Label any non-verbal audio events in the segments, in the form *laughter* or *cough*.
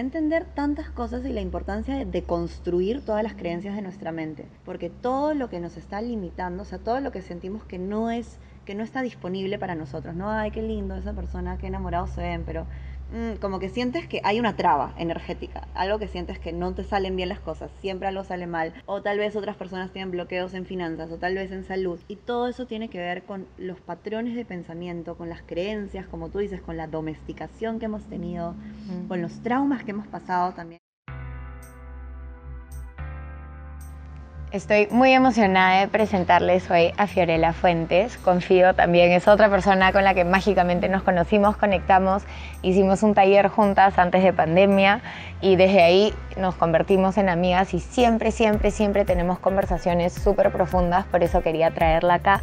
entender tantas cosas y la importancia de, de construir todas las creencias de nuestra mente, porque todo lo que nos está limitando, o sea, todo lo que sentimos que no es que no está disponible para nosotros, no, ay, qué lindo esa persona, qué enamorados se ven, pero mm, como que sientes que hay una traba energética, algo que sientes que no te salen bien las cosas, siempre algo sale mal, o tal vez otras personas tienen bloqueos en finanzas, o tal vez en salud, y todo eso tiene que ver con los patrones de pensamiento, con las creencias, como tú dices, con la domesticación que hemos tenido, con los traumas que hemos pasado también. Estoy muy emocionada de presentarles hoy a Fiorella Fuentes. Confío también, es otra persona con la que mágicamente nos conocimos, conectamos, hicimos un taller juntas antes de pandemia y desde ahí nos convertimos en amigas y siempre, siempre, siempre tenemos conversaciones súper profundas, por eso quería traerla acá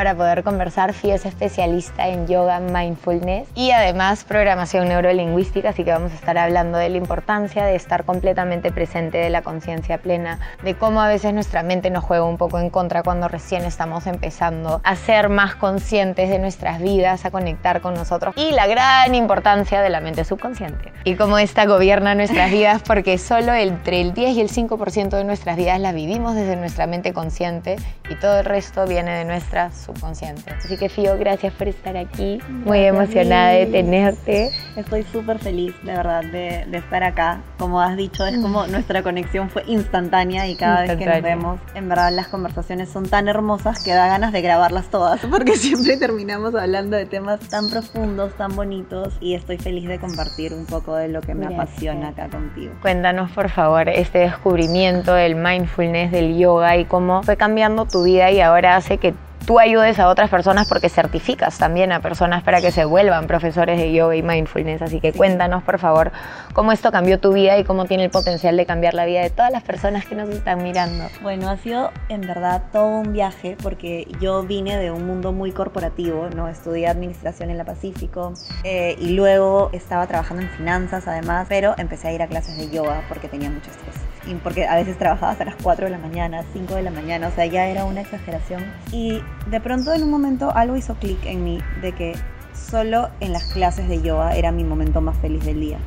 para poder conversar. Fí es especialista en yoga, mindfulness y además programación neurolingüística, así que vamos a estar hablando de la importancia de estar completamente presente de la conciencia plena, de cómo a veces nuestra mente nos juega un poco en contra cuando recién estamos empezando a ser más conscientes de nuestras vidas, a conectar con nosotros y la gran importancia de la mente subconsciente y cómo esta gobierna nuestras vidas porque solo entre el 10 y el 5% de nuestras vidas las vivimos desde nuestra mente consciente y todo el resto viene de nuestra subconsciente. Así que Fío, gracias por estar aquí. Muy emocionada de tenerte. Estoy súper feliz, de verdad, de, de, estar acá. Como has dicho, es como nuestra conexión fue instantánea y cada vez que nos vemos, en verdad las conversaciones son tan hermosas que da ganas de grabarlas todas, *laughs* porque siempre terminamos hablando de temas tan profundos, tan bonitos y estoy feliz de compartir un poco de lo que me gracias. apasiona acá contigo. Cuéntanos, por favor, este descubrimiento del mindfulness, del yoga y cómo fue cambiando tu vida y ahora hace que tú ayudes a otras personas porque certificas también a personas para que se vuelvan profesores de yoga y mindfulness. Así que cuéntanos, por favor, cómo esto cambió tu vida y cómo tiene el potencial de cambiar la vida de todas las personas que nos están mirando. Bueno, ha sido en verdad todo un viaje porque yo vine de un mundo muy corporativo, ¿no? Estudié administración en la Pacífico eh, y luego estaba trabajando en finanzas además, pero empecé a ir a clases de yoga porque tenía mucho estrés porque a veces trabajaba hasta las 4 de la mañana, 5 de la mañana, o sea, ya era una exageración. Y de pronto en un momento algo hizo clic en mí de que solo en las clases de yoga era mi momento más feliz del día.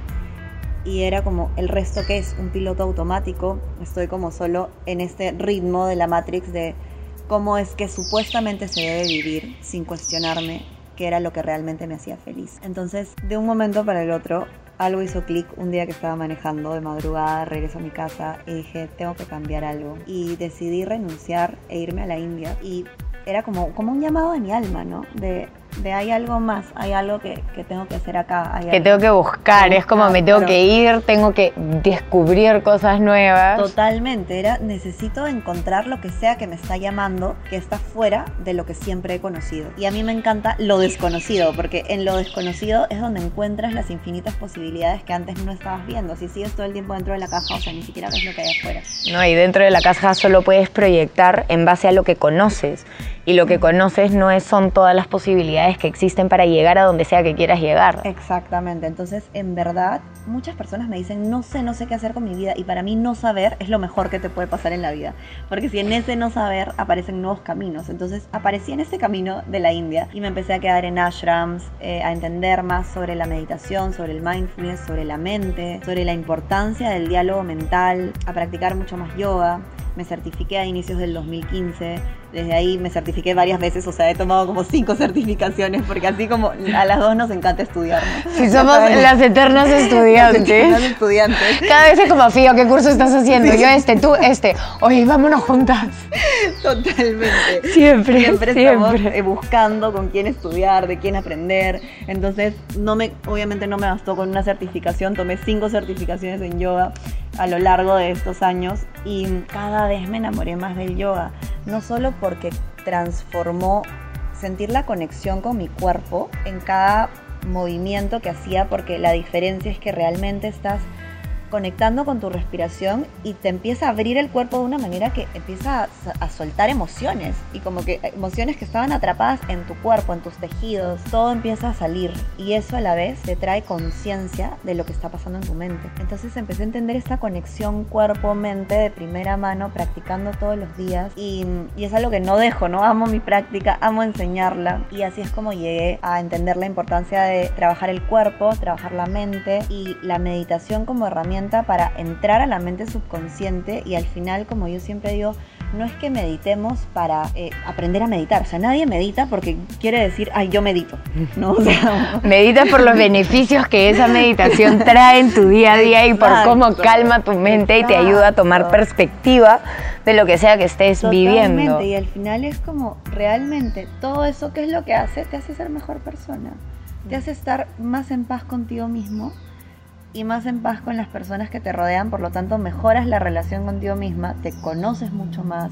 Y era como el resto que es un piloto automático, estoy como solo en este ritmo de la Matrix de cómo es que supuestamente se debe vivir sin cuestionarme qué era lo que realmente me hacía feliz. Entonces, de un momento para el otro, algo hizo clic un día que estaba manejando de madrugada, regreso a mi casa y dije, tengo que cambiar algo. Y decidí renunciar e irme a la India. Y era como, como un llamado de mi alma, ¿no? De hay algo más, hay algo que, que tengo que hacer acá. que tengo que buscar, es como me tengo que ir, tengo que descubrir cosas nuevas. Totalmente, era necesito encontrar lo que sea que me está llamando, que está fuera de lo que siempre he conocido. Y a mí me encanta lo desconocido, porque en lo desconocido es donde encuentras las infinitas posibilidades que antes no estabas viendo. Si sigues todo el tiempo dentro de la caja, o sea, ni siquiera ves lo que hay afuera. No, y dentro de la caja solo puedes proyectar en base a lo que conoces. Y lo que conoces no es, son todas las posibilidades que existen para llegar a donde sea que quieras llegar. Exactamente, entonces en verdad muchas personas me dicen, no sé, no sé qué hacer con mi vida y para mí no saber es lo mejor que te puede pasar en la vida, porque si en ese no saber aparecen nuevos caminos, entonces aparecí en ese camino de la India y me empecé a quedar en ashrams, eh, a entender más sobre la meditación, sobre el mindfulness, sobre la mente, sobre la importancia del diálogo mental, a practicar mucho más yoga me certifiqué a inicios del 2015, desde ahí me certifiqué varias veces, o sea, he tomado como cinco *laughs* certificaciones, porque así como a las dos nos encanta estudiar. Si somos las eternas *laughs* estudiantes. Las eternas estudiantes. Cada vez es como, Fío, ¿qué curso estás haciendo? Yo este, tú este. Oye, vámonos juntas. Totalmente. Siempre, siempre. Estamos eh, buscando con quién estudiar, de quién aprender. Entonces, no me, obviamente no me bastó con una certificación, tomé cinco certificaciones en yoga a lo largo de estos años y cada vez me enamoré más del yoga, no solo porque transformó sentir la conexión con mi cuerpo en cada movimiento que hacía, porque la diferencia es que realmente estás conectando con tu respiración y te empieza a abrir el cuerpo de una manera que empieza a, a, soltar emociones y como que emociones que estaban atrapadas en tu cuerpo, en tus tejidos, todo empieza a salir y eso a la vez te trae conciencia de lo que está pasando en tu mente. Entonces empecé a entender esta conexión cuerpo-mente de primera mano practicando todos los días y, y es algo que no dejo, ¿no? Amo mi práctica, amo enseñarla y así es como llegué a entender la importancia de trabajar el cuerpo, trabajar la mente y la meditación como herramienta para entrar a la mente subconsciente y al final, como yo siempre digo, no es que meditemos para eh, aprender a meditar. O sea, nadie medita porque quiere decir, ay, yo medito. No, *laughs* Meditas por los beneficios que esa meditación trae en tu día a día y por cómo calma tu mente y te ayuda a tomar perspectiva de lo que sea que estés viviendo. Y al final es como, realmente, todo eso que es lo que hace, te hace ser mejor persona. Te hace estar más en paz contigo mismo y más en paz con las personas que te rodean, por lo tanto mejoras la relación contigo misma, te conoces mucho más,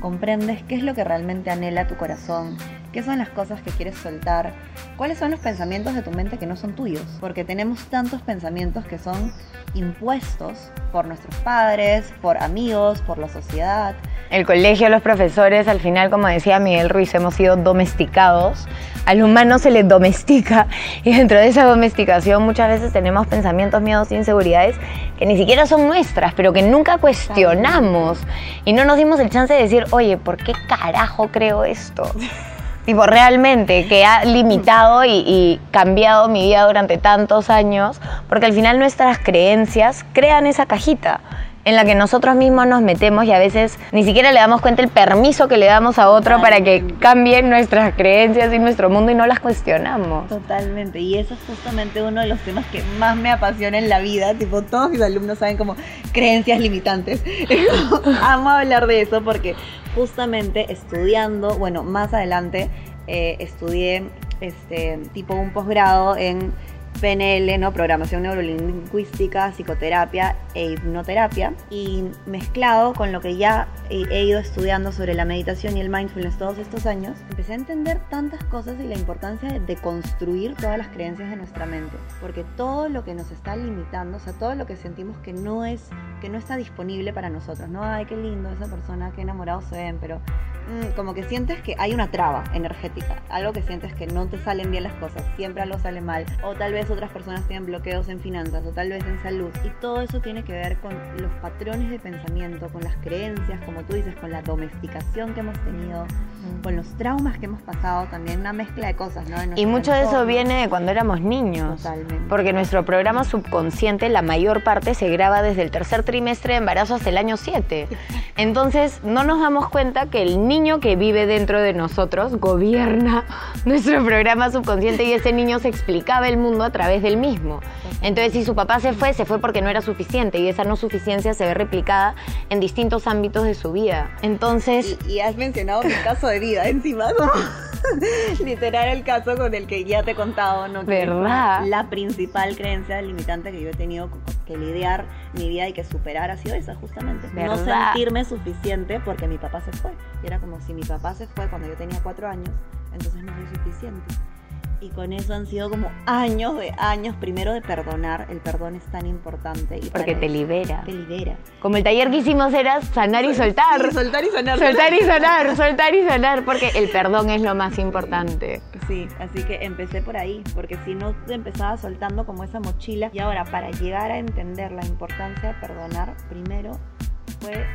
comprendes qué es lo que realmente anhela tu corazón, qué son las cosas que quieres soltar, cuáles son los pensamientos de tu mente que no son tuyos, porque tenemos tantos pensamientos que son impuestos por nuestros padres, por amigos, por la sociedad. El colegio, los profesores, al final, como decía Miguel Ruiz, hemos sido domesticados. Al humano se le domestica y dentro de esa domesticación muchas veces tenemos pensamientos, miedos, inseguridades que ni siquiera son nuestras, pero que nunca cuestionamos y no nos dimos el chance de decir, oye, ¿por qué carajo creo esto? *laughs* tipo realmente que ha limitado y, cambiado mi vida durante tantos años, porque al final nuestras creencias crean esa cajita en la que nosotros mismos nos metemos y a veces ni siquiera le damos cuenta el permiso que le damos a otro para que cambien nuestras creencias y nuestro mundo y no las cuestionamos. Totalmente, y eso es justamente uno de los temas que más me apasiona en la vida, tipo todos mis alumnos saben como creencias limitantes. *laughs* Amo hablar de eso porque justamente estudiando, bueno, más adelante eh, estudié este, tipo un posgrado en PNL, ¿no? Programación neurolingüística, psicoterapia e hipnoterapia. Y mezclado con lo que ya he, ido estudiando sobre la meditación y el mindfulness todos estos años, empecé a entender tantas cosas y la importancia de, construir todas las creencias de nuestra mente. Porque todo lo que nos está limitando, o sea, todo lo que sentimos que no es, que no está disponible para nosotros, ¿no? Ay, qué lindo esa persona, qué enamorados se ven, pero mm, como que sientes que hay una traba energética, algo que sientes que no te salen bien las cosas, siempre algo sale mal, o tal vez otras personas tienen bloqueos en finanzas o tal vez en salud. Y todo eso tiene que ver con los patrones de pensamiento, con las creencias, como tú dices, con la domesticación que hemos tenido, con los traumas que hemos pasado, también una mezcla de cosas, ¿no? y mucho de eso viene de cuando éramos niños. Totalmente. Porque nuestro programa subconsciente, la mayor parte se graba desde el tercer trimestre de embarazo hasta el año 7. Entonces, no nos damos cuenta que el niño que vive dentro de nosotros gobierna *laughs* nuestro programa subconsciente y ese niño se explicaba el mundo a través del mismo. Entonces, si su papá se fue, se fue porque no era suficiente y esa no suficiencia se ve replicada en distintos ámbitos de su vida. Entonces... Y, has mencionado mi caso de vida encima, *laughs* literal el caso con el que ya te he contado, ¿no? ¿Verdad? La principal creencia limitante que yo he tenido que lidiar mi vida y que superar ha sido esa justamente. No sentirme suficiente porque mi papá se fue. Y era como si mi papá se fue cuando yo tenía cuatro años, entonces no soy suficiente y con eso han sido como años de años, primero de perdonar, el perdón es tan importante. Y Porque te libera. Te libera. Como el taller que hicimos era sanar y soltar. soltar y sanar. Soltar y *laughs* sanar, soltar y sanar, porque el perdón es lo más importante. Sí, así que empecé por ahí, porque si no empezaba soltando como esa mochila y ahora para llegar a entender la importancia de perdonar, primero fue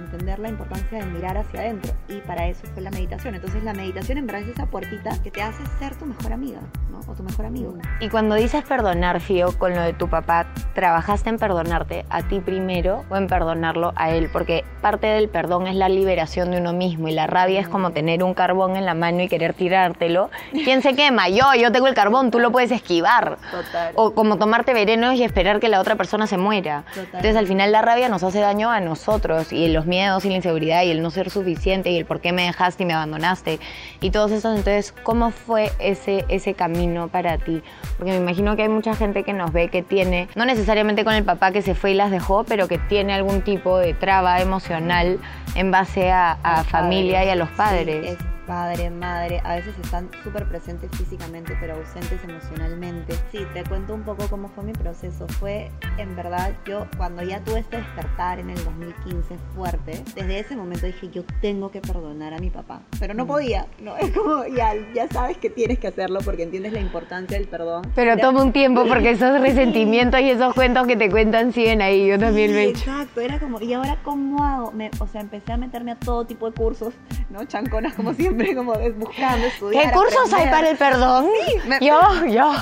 entender la importancia de mirar hacia adentro y para eso fue la meditación. Entonces la meditación en verdad es esa puertita que te hace ser tu mejor amiga, ¿no? O tu mejor amigo. Y cuando dices perdonar, Fío, con lo de tu papá, ¿trabajaste en perdonarte a ti primero o en perdonarlo a él? Porque parte del perdón es la liberación de uno mismo y la rabia es como tener un carbón en la mano y querer tirártelo. ¿Quién se quema? Yo, yo tengo el carbón, tú lo puedes esquivar. Total. O como tomarte venenos y esperar que la otra persona se muera. Entonces al final la rabia nos hace daño a nosotros y los miedos y la inseguridad y el no ser suficiente y el por qué me dejaste y me abandonaste y todos esos. Entonces, ¿cómo fue ese, ese camino para ti? Porque me imagino que hay mucha gente que nos ve que tiene, no necesariamente con el papá que se fue y las dejó, pero que tiene algún tipo de traba emocional en base a, familia y a los padres padre, madre, a veces están súper presentes físicamente pero ausentes emocionalmente. Sí, te cuento un poco cómo fue mi proceso. Fue en verdad, yo cuando ya tuve este despertar en el 2015 fuerte, desde ese momento dije, yo tengo que perdonar a mi papá. Pero no mm. podía, ¿no? Es como, ya, ya sabes que tienes que hacerlo porque entiendes la importancia del perdón. Pero toma un tiempo porque *laughs* esos resentimientos y esos cuentos que te cuentan siguen ahí. Yo también me he hecho. Exacto, era como, ¿y ahora cómo hago? Me, o sea, empecé a meterme a todo tipo de cursos, ¿no? Chanconas como *laughs* siempre, como buscando, estudiar. ¿Qué cursos hay para el perdón? Sí, yo, yo.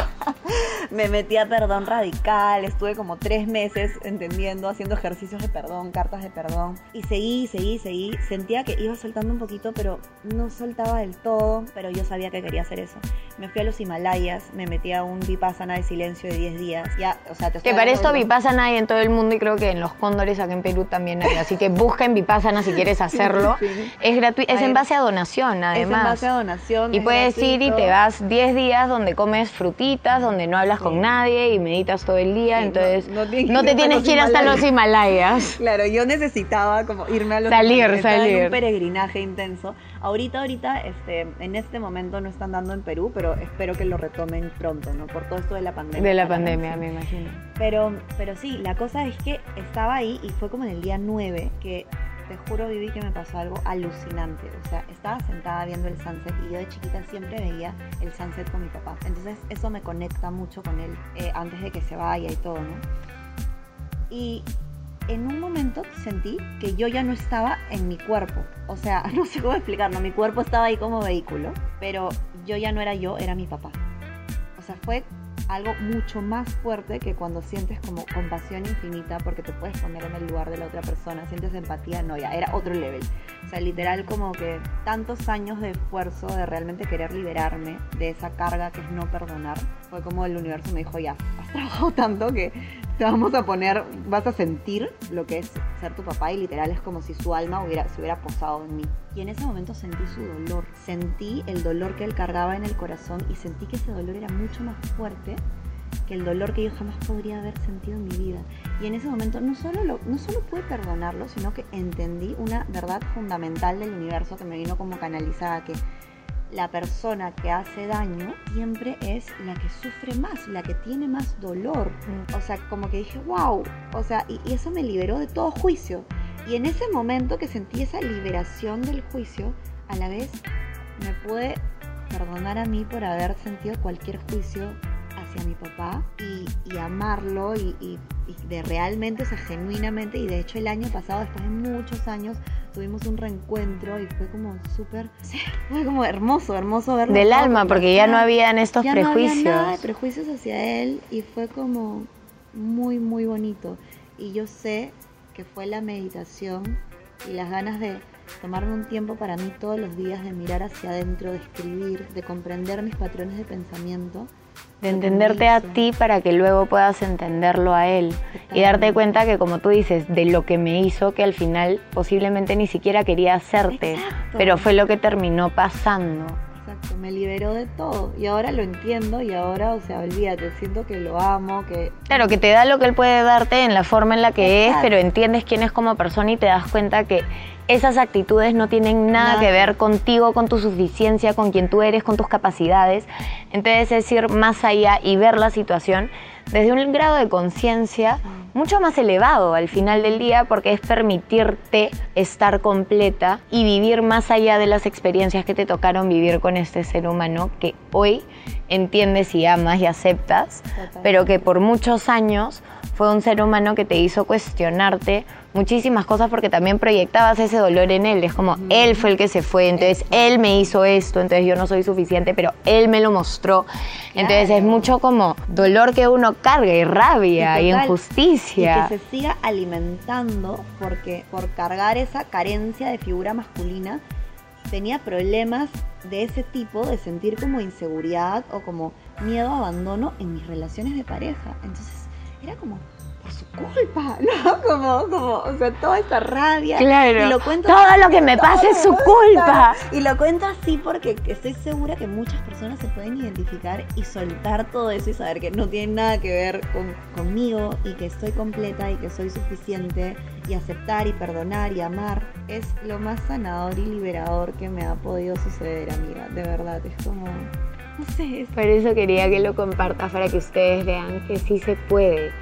*laughs* me metí a perdón radical, estuve como tres meses entendiendo, haciendo ejercicios de perdón, cartas de perdón. Y seguí, seguí, seguí. Sentía que iba soltando un poquito, pero no soltaba del todo. Pero yo sabía que quería hacer eso. Me fui a los Himalayas, me metí a un vipassana de silencio de 10 días. Ya, o sea, te Que para esto vipassana hay en todo el mundo y creo que en los cóndores acá en Perú también hay. Así que busca en vipassana si quieres *laughs* hacerlo. Es gratuito, es en base a donación además. Es en base a donación. Y puedes ir y te vas 10 días donde comes frutitas, donde no hablas con nadie y meditas todo el día. entonces no, te tienes que ir hasta los Himalayas. Claro, yo necesitaba como irme a los Salir, salir. un peregrinaje intenso. Ahorita, ahorita, este, en este momento no están dando en Perú, pero espero que lo retomen pronto, ¿no? Por todo esto de la pandemia. De la pandemia, me imagino. Pero, pero sí, la cosa es que estaba ahí y fue como en el día 9 que te juro, Vivi, que me pasó algo alucinante. O sea, estaba sentada viendo el sunset y yo de chiquita siempre veía el sunset con mi papá. Entonces, eso me conecta mucho con él eh, antes de que se vaya y todo, ¿no? Y en un momento sentí que yo ya no estaba en mi cuerpo. O sea, *laughs* no sé cómo explicarlo. Mi cuerpo estaba ahí como vehículo, pero yo ya no era yo, era mi papá. O sea, fue algo mucho más fuerte que cuando sientes como compasión infinita porque te puedes poner en el lugar de la otra persona, sientes empatía, no, ya era otro level. O sea, literal como que tantos años de esfuerzo de realmente querer liberarme de esa carga que es no perdonar, fue como el universo me dijo, ya, has trabajado tanto que te vamos a poner, vas a sentir lo que es ser tu papá y literal es como si su alma hubiera, se hubiera posado en mí. Y en ese momento sentí su dolor, sentí el dolor que él cargaba en el corazón y sentí que ese dolor era mucho más fuerte que el dolor que yo jamás podría haber sentido en mi vida. Y en ese momento no solo, lo, no solo pude perdonarlo, sino que entendí una verdad fundamental del universo que me vino como canalizada, que la persona que hace daño siempre es la que sufre más, la que tiene más dolor. Mm. O sea, como que dije, wow, o sea, y, eso me liberó de todo juicio. Y en ese momento que sentí esa liberación del juicio, a la vez me pude perdonar a mí por haber sentido cualquier juicio hacia mi papá y, amarlo y, de realmente, o sea, genuinamente. Y de hecho el año pasado, después de muchos años, tuvimos un reencuentro y fue como súper, fue como hermoso, hermoso verlo. Del alma, porque ya no habían estos prejuicios. No había prejuicios hacia él y fue como muy, muy bonito. Y yo sé que fue la meditación y las ganas de tomarme un tiempo para mí todos los días de mirar hacia adentro, de escribir, de comprender mis patrones de pensamiento, de entenderte a ti para que luego puedas entenderlo a él y darte cuenta que como tú dices, de lo que me hizo que al final posiblemente ni siquiera quería hacerte, pero fue lo que terminó pasando. Exacto, me liberó de todo. Y ahora lo entiendo y ahora, o sea, olvídate, siento que lo amo, que... Claro, que te da lo que él puede darte en la forma en la que es, pero entiendes quién es como persona y te das cuenta que esas actitudes no tienen nada, que ver contigo, con tu suficiencia, con quien tú eres, con tus capacidades. Entonces es ir más allá y ver la situación desde un grado de conciencia mucho más elevado al final del día porque es permitirte estar completa y vivir más allá de las experiencias que te tocaron vivir con este ser humano que hoy entiendes y amas y aceptas, pero que por muchos años fue un ser humano que te hizo cuestionarte muchísimas cosas porque también proyectabas ese dolor en él. Es como, él fue el que se fue, entonces él me hizo esto, entonces yo no soy suficiente, pero él me lo mostró. Entonces es mucho como dolor que uno carga y rabia y, injusticia. Y que se siga alimentando porque por cargar esa carencia de figura masculina tenía problemas de ese tipo, de sentir como inseguridad o como miedo a abandono en mis relaciones de pareja. Entonces era como por su culpa, *laughs* ¿no? Como, como, o sea, toda esta rabia. Claro. Y lo cuento todo lo que me pasa es su culpa. Y lo cuento así porque estoy segura que muchas personas se pueden identificar y soltar todo eso y saber que no tiene nada que ver con, conmigo y que estoy completa y que soy suficiente y aceptar y perdonar y amar es lo más sanador y liberador que me ha podido suceder, amiga. De verdad, es como no sé. Por eso quería que lo compartas para que ustedes vean que sí se puede.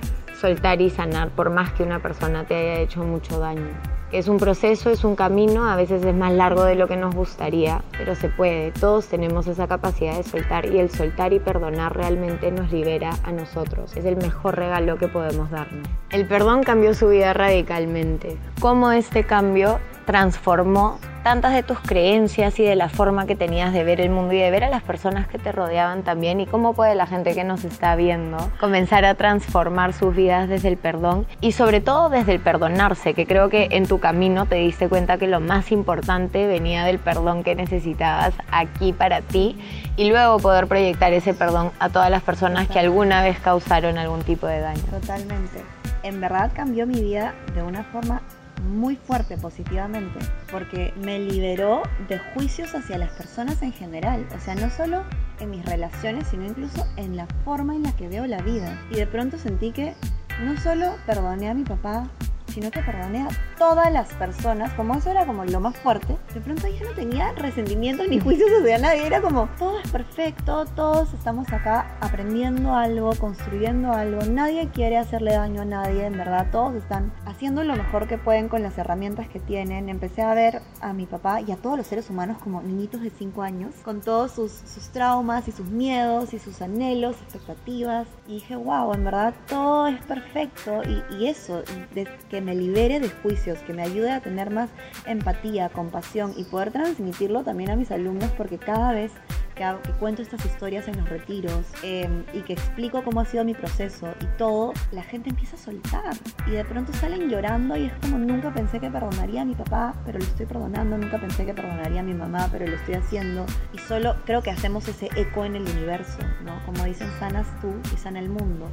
soltar y sanar por más que una persona te haya hecho mucho daño. Es un proceso, es un camino, a veces es más largo de lo que nos gustaría, pero se puede. Todos tenemos esa capacidad de soltar y el soltar y perdonar realmente nos libera a nosotros. Es el mejor regalo que podemos darnos. El perdón cambió su vida radicalmente. ¿Cómo este cambio transformó tantas de tus creencias y de la forma que tenías de ver el mundo y de ver a las personas que te rodeaban también y cómo puede la gente que nos está viendo comenzar a transformar sus vidas desde el perdón y sobre todo desde el perdonarse, que creo que en tu camino te diste cuenta que lo más importante venía del perdón que necesitabas aquí para ti y luego poder proyectar ese perdón a todas las personas que alguna vez causaron algún tipo de daño. Totalmente. En verdad cambió mi vida de una forma muy fuerte positivamente, porque me liberó de juicios hacia las personas en general, o sea, no solo en mis relaciones, sino incluso en la forma en la que veo la vida. Y de pronto sentí que no solo perdoné a mi papá, sino que perdoné a todas las personas, como eso era como lo más fuerte, de pronto ya no tenía resentimientos ni juicios hacia nadie, era como todo es perfecto, todos estamos acá aprendiendo algo, construyendo algo, nadie quiere hacerle daño a nadie, en verdad, todos están haciendo lo mejor que pueden con las herramientas que tienen. Empecé a ver a mi papá y a todos los seres humanos como niñitos de 5 años, con todos sus, sus traumas y sus miedos y sus anhelos, expectativas, y dije, wow, en verdad todo es perfecto y, y eso, de, que me libere de juicios, que me ayude a tener más empatía, compasión y poder transmitirlo también a mis alumnos porque cada vez que, cuento estas historias en los retiros em, y que explico cómo ha sido mi proceso y todo, la gente empieza a soltar. Y de pronto salen llorando y es como nunca pensé que perdonaría a mi papá, pero lo estoy perdonando, nunca pensé que perdonaría a mi mamá, pero lo estoy haciendo. Y solo creo que hacemos ese eco en el universo, ¿no? Como dicen, sanas tú y sana el mundo,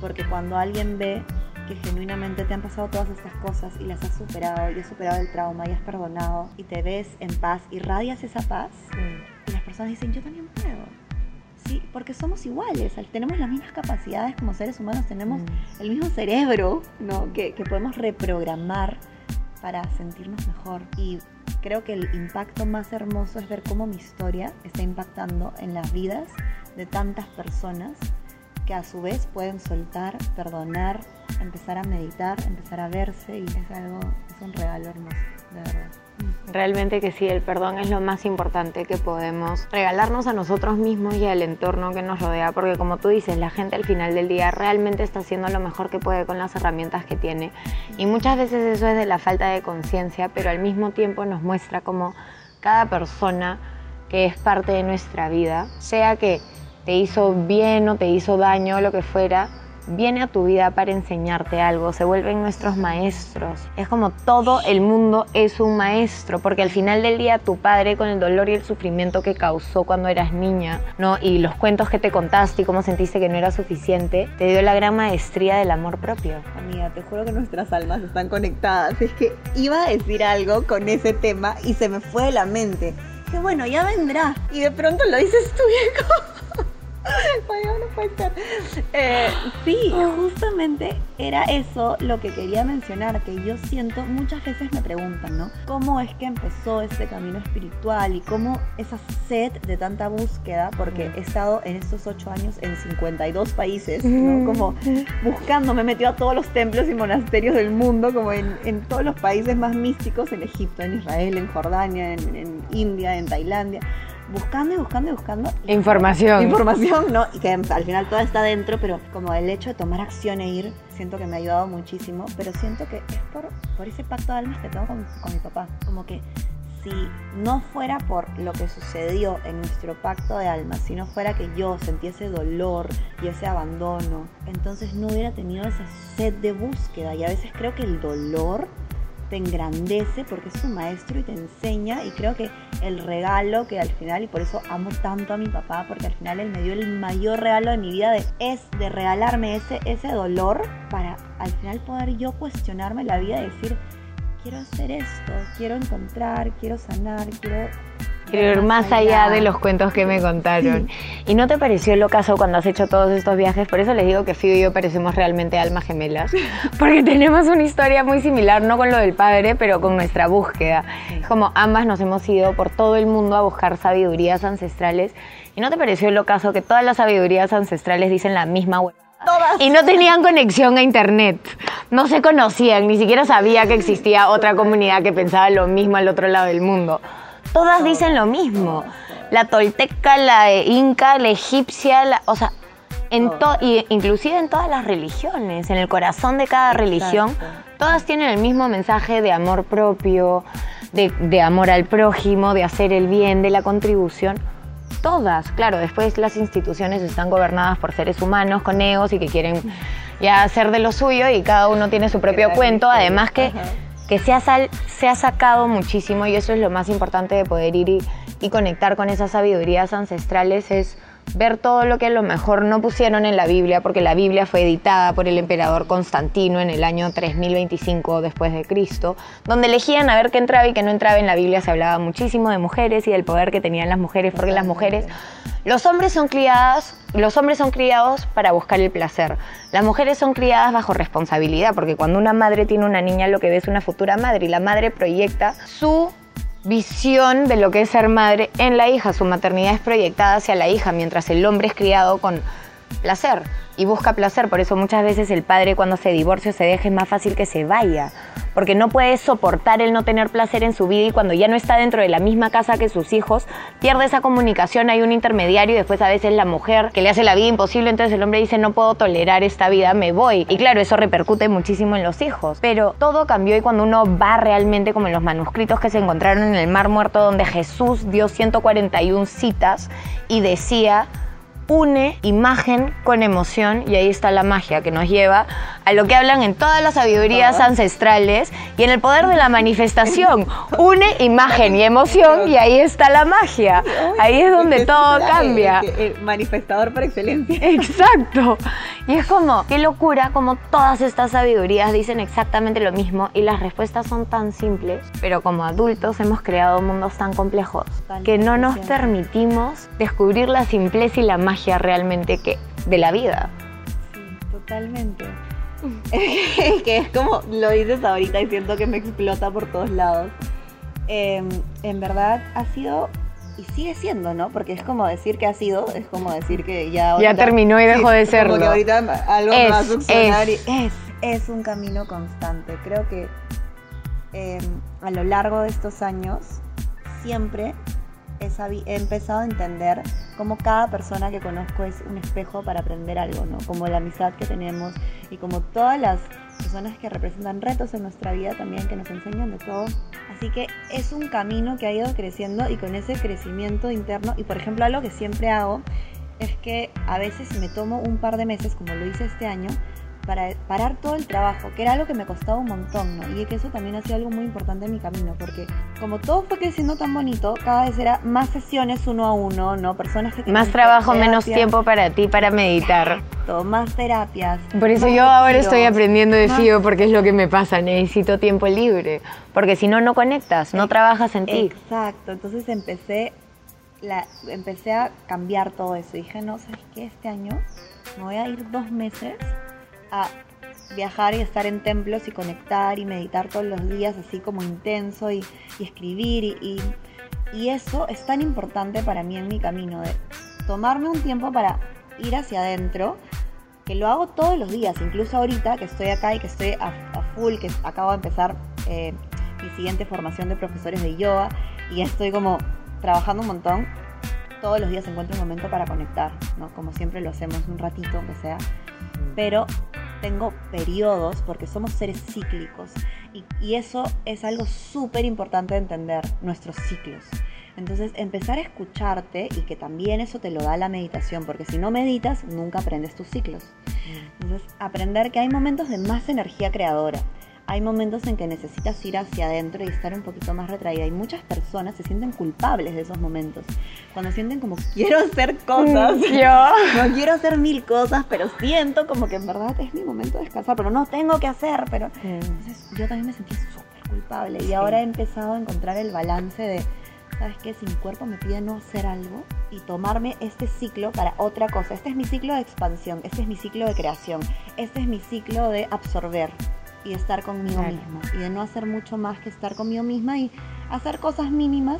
porque cuando alguien ve que genuinamente te han pasado todas estas cosas y las has superado y has superado el trauma y has perdonado y te ves en paz, y radias esa paz y las personas dicen yo también puedo. Sí, porque somos iguales, tenemos las mismas capacidades como seres humanos, tenemos mm. el mismo cerebro ¿no? que, que podemos reprogramar para sentirnos mejor. Y creo que el impacto más hermoso es ver cómo mi historia está impactando en las vidas de tantas personas que a su vez pueden soltar, perdonar, empezar a meditar, empezar a verse y es algo, es un regalo hermoso, de verdad. Realmente que sí, el perdón es lo más importante que podemos regalarnos a nosotros mismos y al entorno que nos rodea, porque como tú dices, la gente al final del día realmente está haciendo lo mejor que puede con las herramientas que tiene. Y muchas veces eso es de la falta de conciencia, pero al mismo tiempo nos muestra como cada persona que es parte de nuestra vida, sea que te hizo bien o te hizo daño, lo que fuera, viene a tu vida para enseñarte algo, se vuelven nuestros maestros. Es como todo el mundo es un maestro, porque al final del día tu padre con el dolor y el sufrimiento que causó cuando eras niña, ¿no? Y los cuentos que te contaste y cómo sentiste que no era suficiente, te dio la gran maestría del amor propio. Amiga, te juro que nuestras almas están conectadas. Es que iba a decir algo con ese tema y se me fue de la mente. Que bueno, ya vendrá. Y de pronto lo dices tú, viejo. Eh, sí, justamente era eso lo que quería mencionar, que yo siento, muchas veces me preguntan, ¿no? ¿Cómo es que empezó ese camino espiritual y cómo esa sed de tanta búsqueda, porque he estado en estos ocho años en 52 países, ¿no? Como buscando, me metió a todos los templos y monasterios del mundo, como en, en todos los países más místicos, en Egipto, en Israel, en Jordania, en, en India, en Tailandia buscando y buscando y buscando. Información. Información, ¿no? Y que al final todo está dentro, pero como el hecho de tomar acción e ir, siento que me ha ayudado muchísimo, pero siento que es por, por ese pacto de almas que tengo con, con mi papá. Como que si no fuera por lo que sucedió en nuestro pacto de almas, si no fuera que yo sentiese dolor y ese abandono, entonces no hubiera tenido esa sed de búsqueda. Y a veces creo que el dolor te engrandece porque es un maestro y te enseña y creo que el regalo que al final, y por eso amo tanto a mi papá, porque al final él me dio el mayor regalo de mi vida, de, es de regalarme ese, ese dolor para al final poder yo cuestionarme la vida y decir, quiero hacer esto, quiero encontrar, quiero sanar, quiero Quiero ir más allá de los cuentos que me contaron. ¿Y no te pareció lo caso cuando has hecho todos estos viajes? Por eso les digo que Fido y yo parecemos realmente almas gemelas, *laughs* porque tenemos una historia muy similar, no con lo del padre, pero con nuestra búsqueda. Como ambas nos hemos ido por todo el mundo a buscar sabidurías ancestrales. ¿Y no te pareció lo caso que todas las sabidurías ancestrales dicen la misma hueá? Todas. Y no tenían conexión a internet. No se conocían, ni siquiera sabía que existía otra comunidad que pensaba lo mismo al otro lado del mundo. Todas dicen lo mismo. La tolteca, la inca, la egipcia, la, o sea, en to, y inclusive en todas las religiones, en el corazón de cada religión, todas tienen el mismo mensaje de amor propio, de, de amor al prójimo, de hacer el bien, de la contribución todas. Claro, después las instituciones están gobernadas por seres humanos con egos y que quieren ya hacer de lo suyo y cada uno tiene su propio cuento. Además que, que se, ha sal- se ha sacado muchísimo y eso es lo más importante de poder ir y, y conectar con esas sabidurías ancestrales es ver todo lo que a lo mejor no pusieron en la Biblia, porque la Biblia fue editada por el emperador Constantino en el año 3025 después de Cristo, donde elegían a ver qué entraba y qué no entraba en la Biblia. Se hablaba muchísimo de mujeres y del poder que tenían las mujeres, porque las mujeres, los hombres son criadas, los hombres son criados para buscar el placer. Las mujeres son criadas bajo responsabilidad, porque cuando una madre tiene una niña, lo que ve es una futura madre y la madre proyecta su visión de lo que es ser madre en la hija. Su maternidad es proyectada hacia la hija, mientras el hombre es criado con placer y busca placer. Por eso muchas veces el padre cuando se divorcia o se deja es más fácil que se vaya, porque no puede soportar el no tener placer en su vida y cuando ya no está dentro de la misma casa que sus hijos, pierde esa comunicación, hay un intermediario y después a veces la mujer que le hace la vida imposible, entonces el hombre dice no puedo tolerar esta vida, me voy. Y claro, eso repercute muchísimo en los hijos. Pero todo cambió y cuando uno va realmente como en los manuscritos que se encontraron en el Mar Muerto donde Jesús dio 141 citas y decía une imagen con emoción y ahí está la magia que nos lleva a lo que hablan en todas las sabidurías ancestrales y en el poder de la manifestación. Une imagen y emoción y ahí está la magia. Ahí es donde todo cambia. El manifestador por excelencia. Exacto. Y es como, qué locura, como todas estas sabidurías dicen exactamente lo mismo y las respuestas son tan simples, pero como adultos hemos creado mundos tan complejos que no nos permitimos descubrir la simpleza y la magia realmente que de la vida. Sí, totalmente. *laughs* que es como lo dices ahorita y siento que me explota por todos lados. Eh, en verdad ha sido y sigue siendo, ¿no? Porque es como decir que ha sido, es como decir que ya... Ya terminó y dejó de como serlo. que ahorita algo me Es, va a succionar es. y es, es un camino constante. Creo que eh, a lo largo de estos años siempre he empezado a entender cómo cada persona que conozco es un espejo para aprender algo, ¿no? Como la amistad que tenemos y como todas las personas que representan retos en nuestra vida también que nos enseñan de todo. Así que es un camino que ha ido creciendo y con ese crecimiento interno y por ejemplo algo que siempre hago es que a veces me tomo un par de meses, como lo hice este año, para parar todo el trabajo, que era algo que me costaba un montón, ¿no? Y que eso también ha sido algo muy importante en mi camino, porque como todo fue creciendo tan bonito, cada vez era más sesiones uno a uno, ¿no? Personas que Más trabajo, terapia, menos tiempo para ti, para meditar. todo, más terapias. Por eso yo ahora estoy aprendiendo de más- Fío porque es lo que me pasa, necesito tiempo libre, porque si no, no conectas, no trabajas en ti. Exacto, entonces empecé, la, empecé a cambiar todo eso. Dije, no, ¿sabes qué? Este año me voy a ir dos meses a viajar y estar en templos y conectar y meditar todos los días así como intenso y, escribir y, eso es tan importante para mí en mi camino de tomarme un tiempo para ir hacia adentro que lo hago todos los días, incluso ahorita que estoy acá y que estoy a, a full, que acabo de empezar eh, mi siguiente formación de profesores de yoga y estoy como trabajando un montón, todos los días encuentro un momento para conectar, ¿no? Como siempre lo hacemos, un ratito aunque sea, pero tengo periodos porque somos seres cíclicos y, y eso es algo súper importante de entender, nuestros ciclos. Entonces, empezar a escucharte y que también eso te lo da la meditación, porque si no meditas, nunca aprendes tus ciclos. Entonces, aprender que hay momentos de más energía creadora. Hay momentos en que necesitas ir hacia adentro y estar un poquito más retraída. Y muchas personas se sienten culpables de esos momentos. Cuando sienten como *laughs* quiero hacer cosas. Yo. *laughs* No quiero hacer mil cosas, pero siento como que en verdad es mi momento de descansar, pero no tengo que hacer, pero... Entonces yo también me sentía súper culpable y ahora he empezado a encontrar el balance de, ¿sabes qué? Si mi cuerpo me pide no hacer algo y tomarme este ciclo para otra cosa. Este es mi ciclo de expansión, este es mi ciclo de creación, este es mi ciclo de absorber y estar conmigo Claro. misma y de no hacer mucho más que estar conmigo misma y hacer cosas mínimas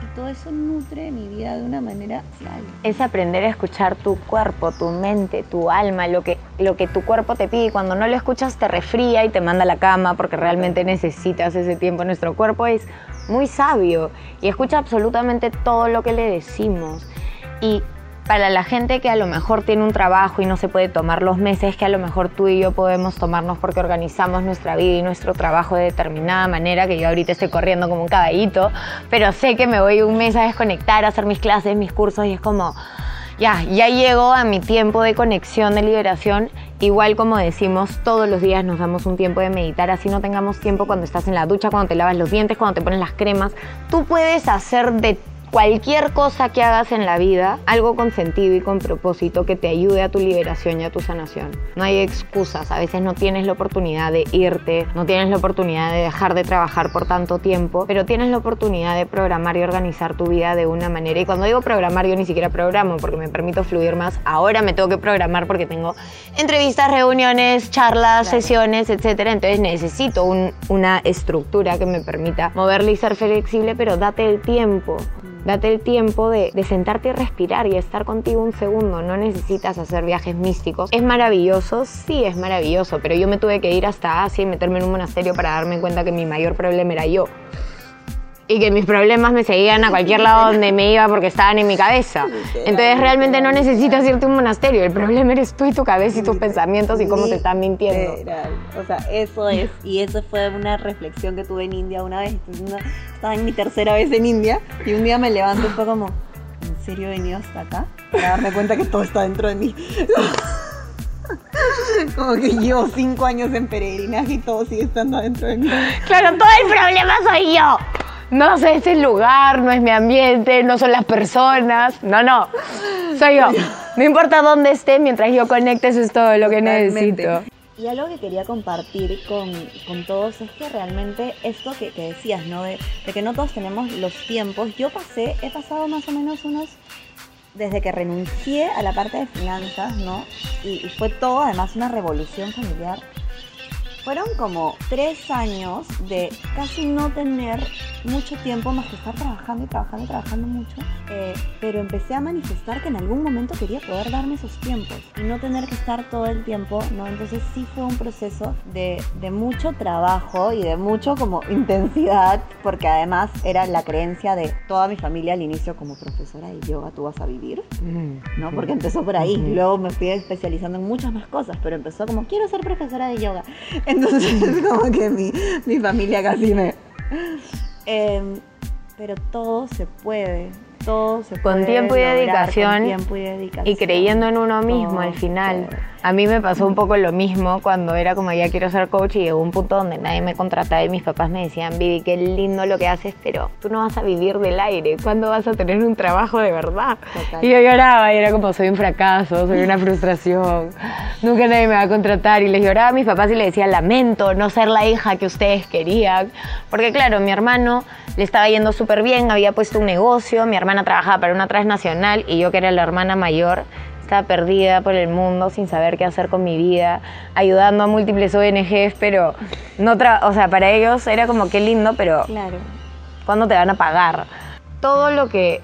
y todo eso nutre mi vida de una manera real. Es aprender a escuchar tu cuerpo, tu mente, tu alma, lo que, lo que tu cuerpo te pide. Cuando no lo escuchas te refría y te manda a la cama porque realmente necesitas ese tiempo. Nuestro cuerpo es muy sabio y escucha absolutamente todo lo que le decimos. Y para la gente que a lo mejor tiene un trabajo y no se puede tomar los meses que a lo mejor tú y yo podemos tomarnos porque organizamos nuestra vida y nuestro trabajo de determinada manera, que yo ahorita estoy corriendo como un caballito, pero sé que me voy un mes a desconectar, a hacer mis clases, mis cursos y es como, ya, ya llego a mi tiempo de conexión, de liberación. Igual como decimos, todos los días nos damos un tiempo de meditar, así no tengamos tiempo cuando estás en la ducha, cuando te lavas los dientes, cuando te pones las cremas. Tú puedes hacer de cualquier cosa que hagas en la vida, algo con sentido y con propósito que te ayude a tu liberación y a tu sanación. No hay excusas, a veces no tienes la oportunidad de irte, no tienes la oportunidad de dejar de trabajar por tanto tiempo, pero tienes la oportunidad de programar y organizar tu vida de una manera. Y cuando digo programar, yo ni siquiera programo porque me permito fluir más. Ahora me tengo que programar porque tengo entrevistas, reuniones, charlas, sesiones, etc. Entonces necesito una estructura que me permita moverle y ser flexible, pero date el tiempo Date el tiempo de, sentarte y respirar y estar contigo un segundo. No necesitas hacer viajes místicos. ¿Es maravilloso? Sí, es maravilloso, pero yo me tuve que ir hasta Asia y meterme en un monasterio para darme cuenta que mi mayor problema era yo y que mis problemas me seguían a cualquier lado *laughs* donde me iba porque estaban en mi cabeza. Entonces realmente no necesitas irte a un monasterio, el problema eres tú y tu cabeza y tus pensamientos y cómo te están mintiendo. O sea, eso es, y eso fue una reflexión que tuve en India una vez, estaba en mi tercera vez en India y un día me levanto y fue como, ¿en serio he venido hasta acá? Para darme cuenta que todo está dentro de mí. *laughs* Como que llevo cinco años en peregrinaje y todo sigue estando dentro de mí. Claro, todo el problema soy yo no sé, es el lugar, no es mi ambiente, no son las personas. No, no. Soy yo. No importa dónde esté, mientras yo conecte, eso es todo lo que necesito. Y algo que quería compartir con, todos es que realmente esto que, decías, ¿no? De, que no todos tenemos los tiempos. Yo pasé, he pasado más o menos unos desde que renuncié a la parte de finanzas, ¿no? y, fue todo además una revolución familiar fueron como tres años de casi no tener mucho tiempo más que estar trabajando y trabajando y trabajando mucho, eh, pero empecé a manifestar que en algún momento quería poder darme esos tiempos y no tener que estar todo el tiempo, ¿no? Entonces sí fue un proceso de, de mucho trabajo y de mucho como intensidad, porque además era la creencia de toda mi familia al inicio como profesora de yoga tú vas a vivir, ¿no? Porque empezó por ahí, luego me fui especializando en muchas más cosas, pero empezó como quiero ser profesora de yoga. Entonces, *laughs* como que mi, mi familia casi me. Em, pero todo se puede. Todo se puede. Con tiempo y dedicación. y creyendo en uno mismo al final. A mí me pasó un poco lo mismo cuando era como ya quiero ser coach y llegó un punto donde nadie me contrataba y mis papás me decían, Vivi, qué lindo lo que haces, pero tú no vas a vivir del aire. ¿Cuándo vas a tener un trabajo de verdad? Y yo lloraba y era como, soy un fracaso, soy una frustración, nunca nadie me va a contratar. Y les lloraba a mis papás y les decía, lamento no ser la hija que ustedes querían. Porque claro, mi hermano le estaba yendo súper bien, había puesto un negocio, mi hermana trabajaba para una transnacional y yo que era la hermana mayor estaba perdida por el mundo sin saber qué hacer con mi vida, ayudando a múltiples ONGs, pero no o sea, para ellos era como qué lindo, pero claro. ¿cuándo te van a pagar? Todo lo que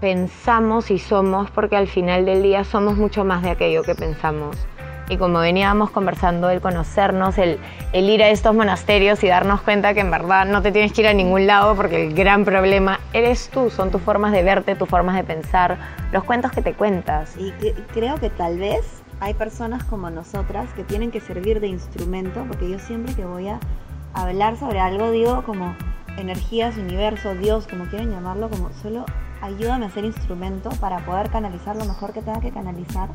pensamos y somos, porque al final del día somos mucho más de aquello que pensamos. Y como veníamos conversando, el conocernos, el, ir a estos monasterios y darnos cuenta que en verdad no te tienes que ir a ningún lado porque el gran problema eres tú, son tus formas de verte, tus formas de pensar, los cuentos que te cuentas. Y creo que tal vez hay personas como nosotras que tienen que servir de instrumento, porque yo siempre que voy a hablar sobre algo digo como energías, universo, Dios, como quieran llamarlo, como solo ayúdame a ser instrumento para poder canalizar lo mejor que tenga que canalizar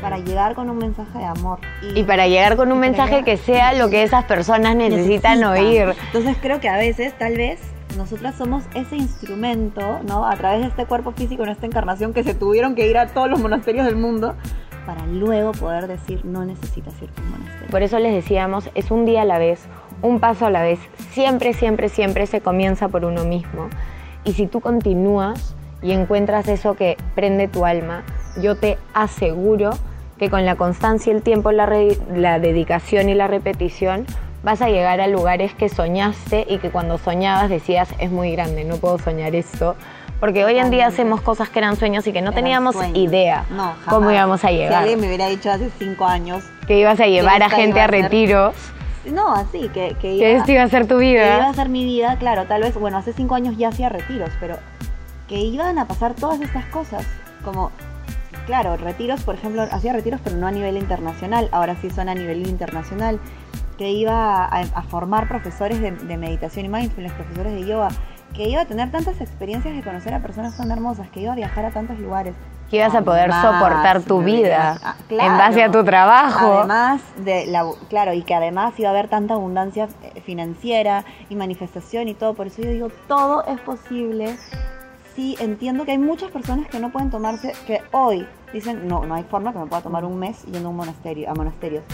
para llegar con un mensaje de amor. Y, para llegar con un mensaje que sea lo que esas personas necesitan, oír. Entonces creo que a veces, tal vez, nosotras somos ese instrumento, ¿no? A través de este cuerpo físico, en esta encarnación, que se tuvieron que ir a todos los monasterios del mundo para luego poder decir, no necesitas ir a un monasterio. Por eso les decíamos, es un día a la vez, un paso a la vez. Siempre, siempre, siempre se comienza por uno mismo. Y si tú continúas y encuentras eso que prende tu alma, yo te aseguro que con la constancia, el tiempo, la, la dedicación y la repetición vas a llegar a lugares que soñaste y que cuando soñabas decías, es muy grande, no puedo soñar esto. Porque hoy en día hacemos cosas que eran sueños y que no Eran teníamos sueños. idea No, cómo íbamos a Si llegar. alguien me hubiera dicho hace cinco años, Que ibas a llevar a gente a a retiros, no, así, que, que que esto iba a ser tu que iba vida. a ser mi vida, claro, tal vez, bueno, hace cinco años ya hacía retiros, pero que iban a pasar todas estas cosas, como, claro, retiros, por ejemplo, hacía retiros, pero no a nivel internacional, ahora sí son a nivel internacional, que iba a, a formar profesores de, de meditación y mindfulness, profesores de yoga, que iba a tener tantas experiencias de conocer a personas tan hermosas, que iba a viajar a tantos lugares. Que ibas a poder soportar tu vida ah, en base a tu trabajo. Además de la, claro, y que además iba a haber tanta abundancia eh, financiera y manifestación y todo. Por eso yo digo, todo es posible. Sí, entiendo que hay muchas personas que no pueden tomarse, que hoy dicen, no, no hay forma que me pueda tomar un mes yendo a un monasterio, a monasterios.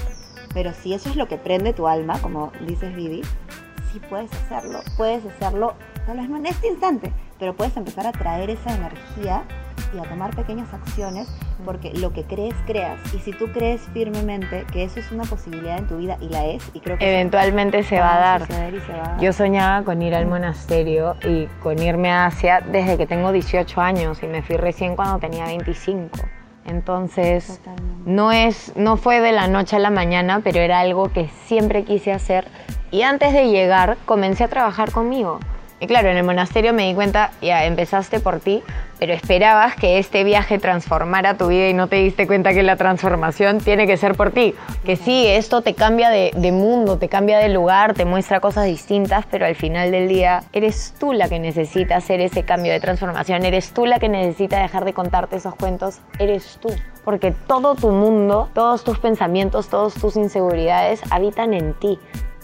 Pero si eso es lo que prende tu alma, como dices Vivi, sí puedes hacerlo. Puedes hacerlo, tal vez no en este instante, pero puedes empezar a traer esa energía y a tomar pequeñas acciones porque lo que crees, creas. Y si tú crees firmemente que eso es una posibilidad en tu vida y la es, y creo que Eventualmente se va a dar. suceder y se va a dar. Yo soñaba con ir al monasterio y con irme a Asia desde que tengo 18 años y me fui recién cuando tenía 25. Entonces, Totalmente. no, es, no fue de la noche a la mañana, pero era algo que siempre quise hacer. Y antes de llegar, comencé a trabajar conmigo. Y claro, en el monasterio me di cuenta, ya empezaste por ti, pero esperabas que este viaje transformara tu vida y no te diste cuenta que la transformación tiene que ser por ti. Que sí, esto te cambia de, mundo, te cambia de lugar, te muestra cosas distintas, pero al final del día eres tú la que necesita hacer ese cambio de transformación, eres tú la que necesita dejar de contarte esos cuentos, eres tú. Porque todo tu mundo, todos tus pensamientos, todas tus inseguridades habitan en ti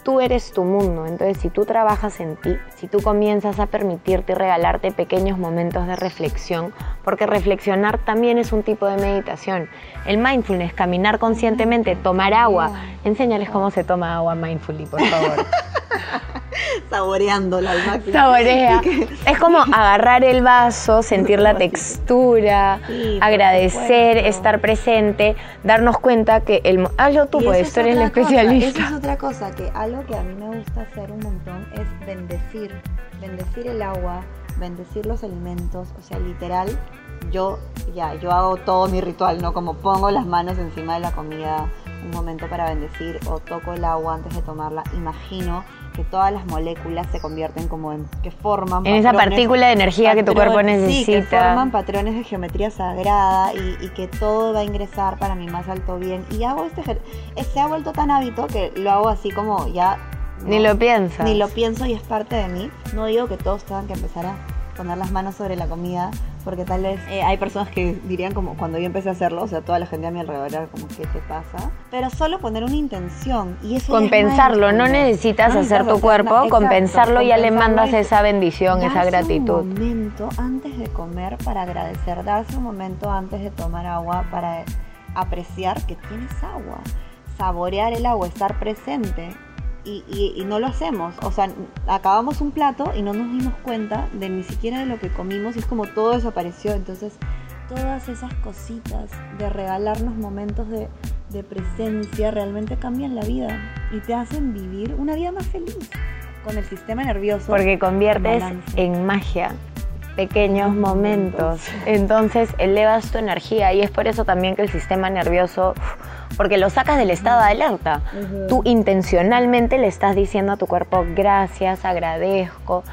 tú eres tu mundo. Entonces, si tú trabajas en ti, si tú comienzas a permitirte y regalarte pequeños momentos de reflexión, porque reflexionar también es un tipo de meditación. El mindfulness, caminar conscientemente, tomar agua. Enséñales cómo se toma agua mindfully, por favor. *laughs* *laughs* Saboreándola al máximo. Saborea. *laughs* Es como agarrar el vaso, sentir la textura, Sí, agradecer, estar presente, darnos cuenta que el... Hazlo tú, pues, tú es eres la especialista. Esa es otra cosa, que algo que a mí me gusta hacer un montón es bendecir. Bendecir el agua, bendecir los alimentos. O sea, literal, yo ya, yo hago todo mi ritual, ¿no? Como pongo las manos encima de la comida un momento para bendecir o toco el agua antes de tomarla. Imagino que todas las moléculas se convierten como en, que forman En esa partícula de energía que tu cuerpo patrones- Sí, que necesita. forman patrones de geometría sagrada y, y que todo va a ingresar para mi más alto bien. Y hago este se ha vuelto tan hábito que lo hago así como ya... Ni lo piensas. Ni lo pienso y es parte de mí. No digo que todos tengan que empezar a poner las manos sobre la comida, porque tal vez eh, hay personas que dirían como cuando yo empecé a hacerlo, o sea, toda la gente a mi alrededor era como, ¿qué te pasa? Pero solo poner una intención y eso compensarlo, no necesitas No hacer tu cuerpo, compensarlo y ya le mandas esa bendición, esa gratitud. un momento antes de comer para agradecer, darse un momento antes de tomar agua para apreciar que tienes agua, saborear el agua, estar presente. Y, y- y no lo hacemos, o sea, acabamos un plato y no nos dimos cuenta de ni siquiera de lo que comimos y es como todo desapareció. Entonces, todas esas cositas de regalarnos momentos de, de presencia realmente cambian la vida y te hacen vivir una vida más feliz con el sistema nervioso. Porque conviertes en magia pequeños momentos. Entonces elevas tu energía y es por eso también que el sistema nervioso, porque lo sacas del estado de alerta. Tú intencionalmente le estás diciendo a tu cuerpo, gracias, agradezco,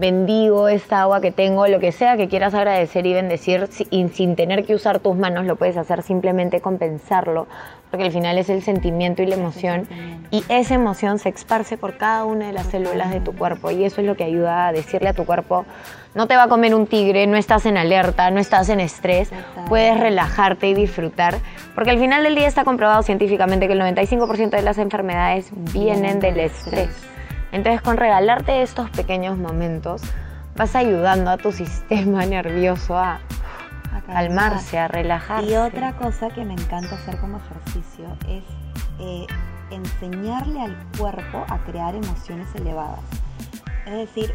bendigo esta agua que tengo, lo que sea que quieras agradecer y bendecir y sin tener que usar tus manos, lo puedes hacer simplemente compensarlo, porque al final es el sentimiento y la emoción. Y esa emoción se esparce por cada una de las células de tu cuerpo y eso es lo que ayuda a decirle a tu cuerpo, no te va a comer un tigre, no estás en alerta, no estás en estrés, puedes relajarte y disfrutar, porque al final del día está comprobado científicamente que el 95% de las enfermedades vienen del estrés. Entonces con regalarte estos pequeños momentos vas ayudando a tu *laughs* sistema nervioso a A calmarse, a relajarse. Y otra cosa que me encanta hacer como ejercicio es eh, enseñarle al cuerpo a crear emociones elevadas. Es decir,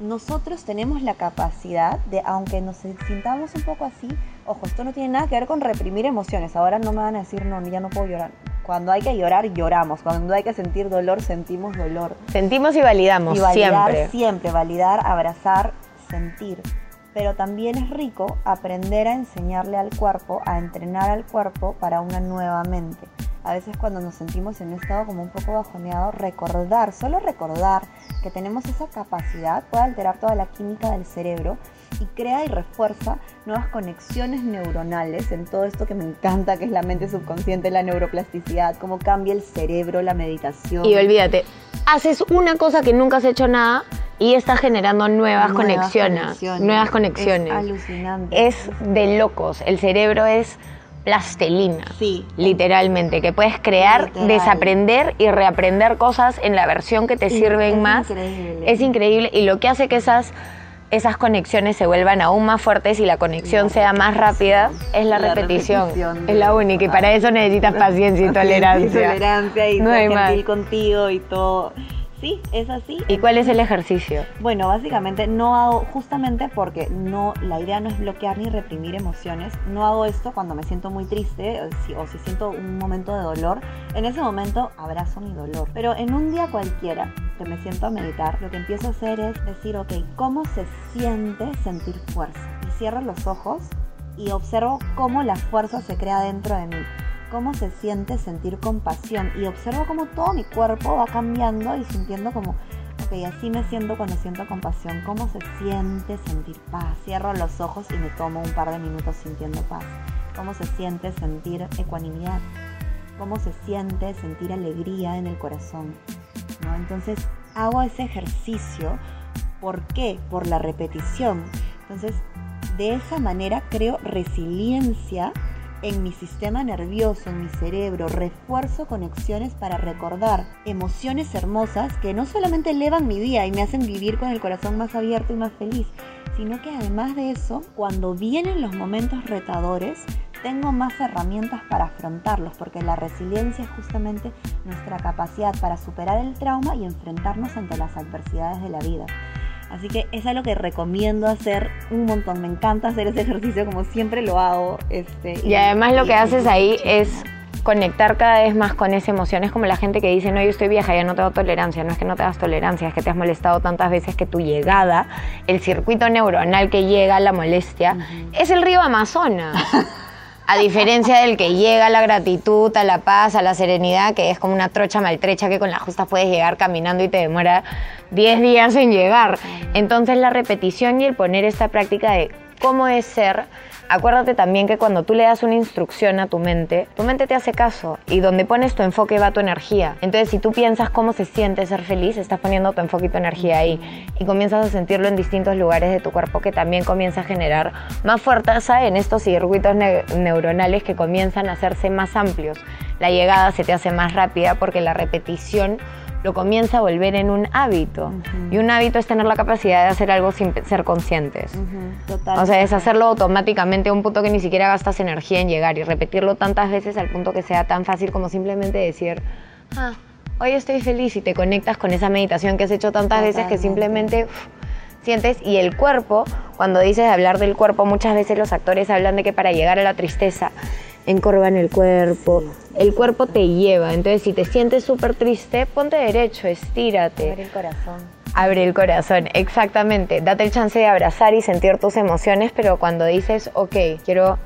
nosotros tenemos la capacidad de, aunque nos sintamos un poco así, ojo, esto no tiene nada que ver con reprimir emociones. Ahora no me van a decir, no, ya no puedo llorar. Cuando hay que llorar, lloramos. Cuando hay que sentir dolor, sentimos dolor. Sentimos y validamos y validar siempre. siempre, validar, abrazar, sentir. Pero también es rico aprender a enseñarle al cuerpo, a entrenar al cuerpo para una nueva mente. A veces cuando nos sentimos en un estado como un poco bajoneado, recordar, solo recordar que tenemos esa capacidad puede alterar toda la química del cerebro y crea y refuerza nuevas conexiones neuronales en todo esto que me encanta, que es la mente subconsciente, la neuroplasticidad, cómo cambia el cerebro, la meditación. Y olvídate, haces una cosa que nunca has hecho nada y estás generando nuevas, conexiones, Nuevas conexiones. Es alucinante. Es de locos. El cerebro es plastelina. Sí. Literalmente, que puedes crear, Literal. desaprender y reaprender cosas en la versión que te sirven es más. increíble. Es increíble y lo que hace que esas esas conexiones se vuelvan aún más fuertes y la conexión La sea más rápida es la, La repetición. repetición Es la única y para eso necesitas paciencia y *laughs* tolerancia. Y tolerancia y No ser gentil contigo y todo. Sí, es así. ¿Y cuál es el ejercicio? Bueno, básicamente no hago, justamente porque no, la idea no es bloquear ni reprimir emociones, no hago esto cuando me siento muy triste o si, o si siento un momento de dolor, en ese momento abrazo mi dolor. Pero en un día cualquiera que me siento a meditar, lo que empiezo a hacer es decir, ok, ¿cómo se siente sentir fuerza? Y cierro los ojos y observo cómo la fuerza se crea dentro de mí cómo se siente sentir compasión y observo cómo todo mi cuerpo va cambiando y sintiendo como, ok, así me siento cuando siento compasión, cómo se siente sentir paz. Cierro los ojos y me tomo un par de minutos sintiendo paz. Cómo se siente sentir ecuanimidad, cómo se siente sentir alegría en el corazón. ¿no? Entonces hago ese ejercicio. ¿Por qué? Por la repetición. Entonces, de esa manera creo resiliencia en mi sistema nervioso, en mi cerebro, refuerzo conexiones para recordar emociones hermosas que no solamente elevan mi día y me hacen vivir con el corazón más abierto y más feliz, sino que además de eso, cuando vienen los momentos retadores, tengo más herramientas para afrontarlos, porque la resiliencia es justamente nuestra capacidad para superar el trauma y enfrentarnos ante las adversidades de la vida. Así que es algo que recomiendo hacer un montón. Me encanta hacer ese *laughs* ejercicio como siempre lo hago. Este, Y además lo y- que haces y- ahí es conectar cada vez más con esa emoción. Es como la gente que dice, no, yo estoy vieja, ya no tengo tolerancia. No es que no te das tolerancia, es que te has molestado tantas veces que tu llegada, el circuito neuronal que llega a la molestia, es el río Amazonas. *laughs* A diferencia del que llega a la gratitud, a la paz, a la serenidad, que es como una trocha maltrecha que con la justa puedes llegar caminando y te demora 10 días en llegar. Entonces la repetición y el poner esta práctica de cómo es ser, acuérdate también que cuando tú le das una instrucción a tu mente, tu mente te hace caso y donde pones tu enfoque va tu energía. Entonces si tú piensas cómo se siente ser feliz, estás poniendo tu enfoque y tu energía ahí y comienzas a sentirlo en distintos lugares de tu cuerpo que también comienza a generar más fuerza en estos circuitos ne- neuronales que comienzan a hacerse más amplios. La llegada se te hace más rápida porque la repetición lo comienza a volver en un hábito. Y un hábito es tener la capacidad de hacer algo sin ser conscientes. Total. O sea, es hacerlo automáticamente a un punto que ni siquiera gastas energía en llegar y repetirlo tantas veces al punto que sea tan fácil como simplemente decir, ah, hoy estoy feliz y te conectas con esa meditación que has hecho tantas veces que simplemente sientes y el cuerpo, cuando dices hablar del cuerpo, muchas veces los actores hablan de que para llegar a la tristeza encorvan el cuerpo, el cuerpo te lleva, entonces si te sientes súper triste, ponte derecho, estírate. Abre el corazón. Abre el corazón, exactamente. Date el chance de abrazar y sentir tus emociones, pero cuando dices, ok, quiero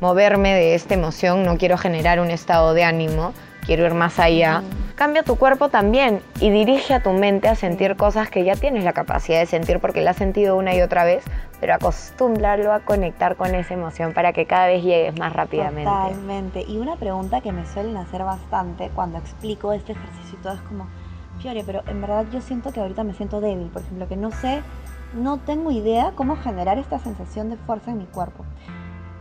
moverme de esta emoción, no quiero generar un estado de ánimo, quiero ir más allá, cambia tu cuerpo también y dirige a tu mente a sentir cosas que ya tienes la capacidad de sentir porque la has sentido una y otra vez, pero acostúmbralo a conectar con esa emoción para que cada vez llegues más rápidamente. Totalmente. Y una pregunta que me suelen hacer bastante cuando explico este ejercicio y todo es como, Fiore, pero en verdad yo siento que ahorita me siento débil, por ejemplo, que no sé, no tengo idea cómo generar esta sensación de fuerza en mi cuerpo.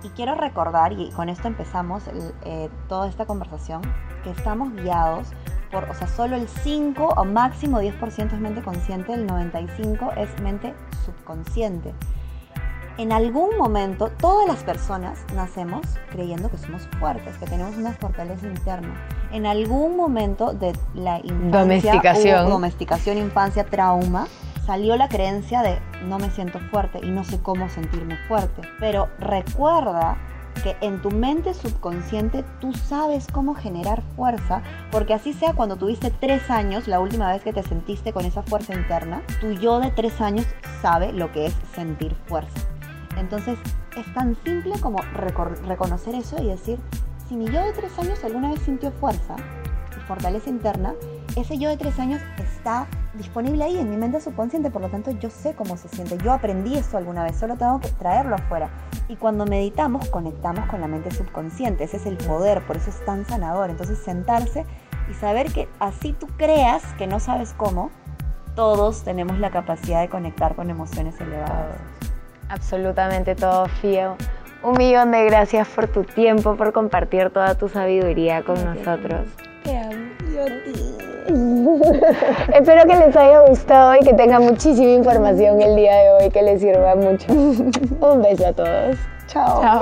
Y quiero recordar, y con esto empezamos eh, toda esta conversación, que estamos guiados por, o sea, solo el 5 o máximo 10% es mente consciente, el 95% es mente subconsciente. En algún momento, todas las personas nacemos creyendo que somos fuertes, que tenemos una fortaleza interna. En algún momento de la infancia, Domesticación. hubo domesticación, infancia, trauma, salió la creencia de no me siento fuerte y no sé cómo sentirme fuerte. Pero recuerda que en tu mente subconsciente tú sabes cómo generar fuerza, porque así sea cuando tuviste tres años, la última vez que te sentiste con esa fuerza interna, tu yo de tres años sabe lo que es sentir fuerza. Entonces es tan simple como reconocer eso y decir, si mi yo de tres años alguna vez sintió fuerza y fortaleza interna, ese yo de tres años está disponible ahí en mi mente subconsciente, por lo tanto yo sé cómo se siente, yo aprendí esto alguna vez, solo tengo que traerlo afuera. Y cuando meditamos, conectamos con la mente subconsciente, ese es el poder, por eso es tan sanador. Entonces sentarse y saber que así tú creas que no sabes cómo, todos tenemos la capacidad de conectar con emociones elevadas. Absolutamente todo, Fío. Un millón de gracias por tu tiempo, por compartir toda tu sabiduría con nosotros. Te amo, yo a ti. Espero que les haya gustado y que tengan muchísima información el día de hoy que les sirva mucho. *laughs* Un beso a todos. Chao. Chao.